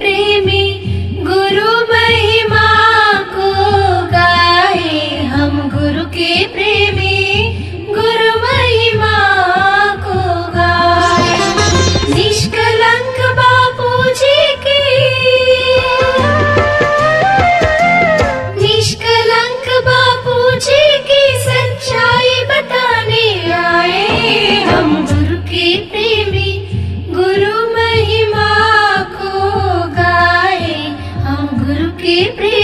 प्रेमी के प्रेम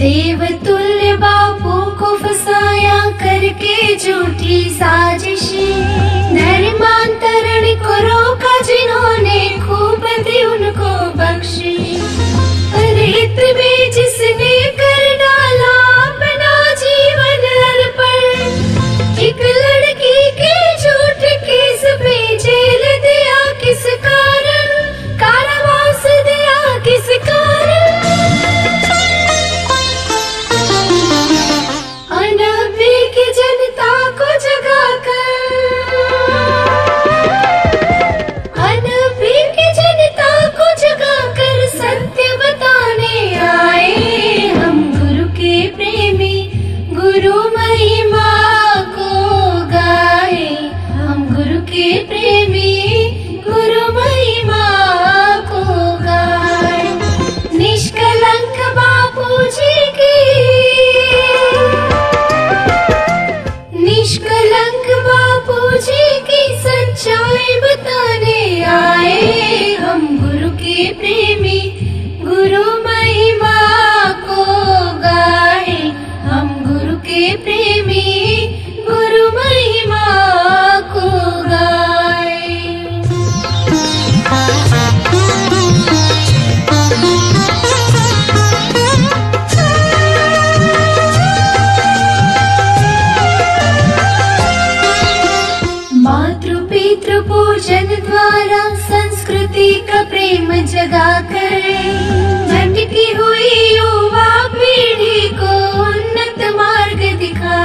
देव तुल्य बापू को फसाया करके झूठी साजिशी। धर्मांतरण को रोका जिन्होंने खूब दी उनको बख्शी। रेत बीज guru. लगा कर झटकी हुई युवा पीढ़ी को उन्नत मार्ग दिखा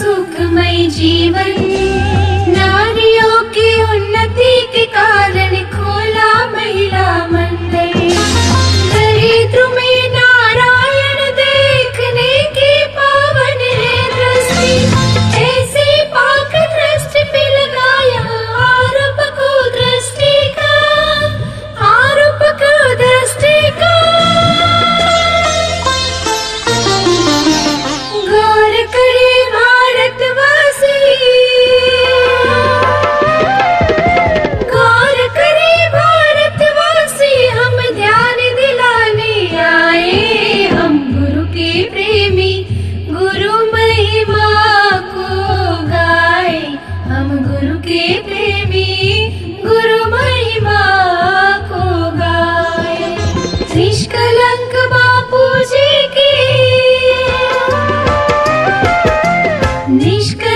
सुखमय जीवन ते प्रेमी गुरु महिमा को गाए। निष्कलंक बापू जी की। निष्क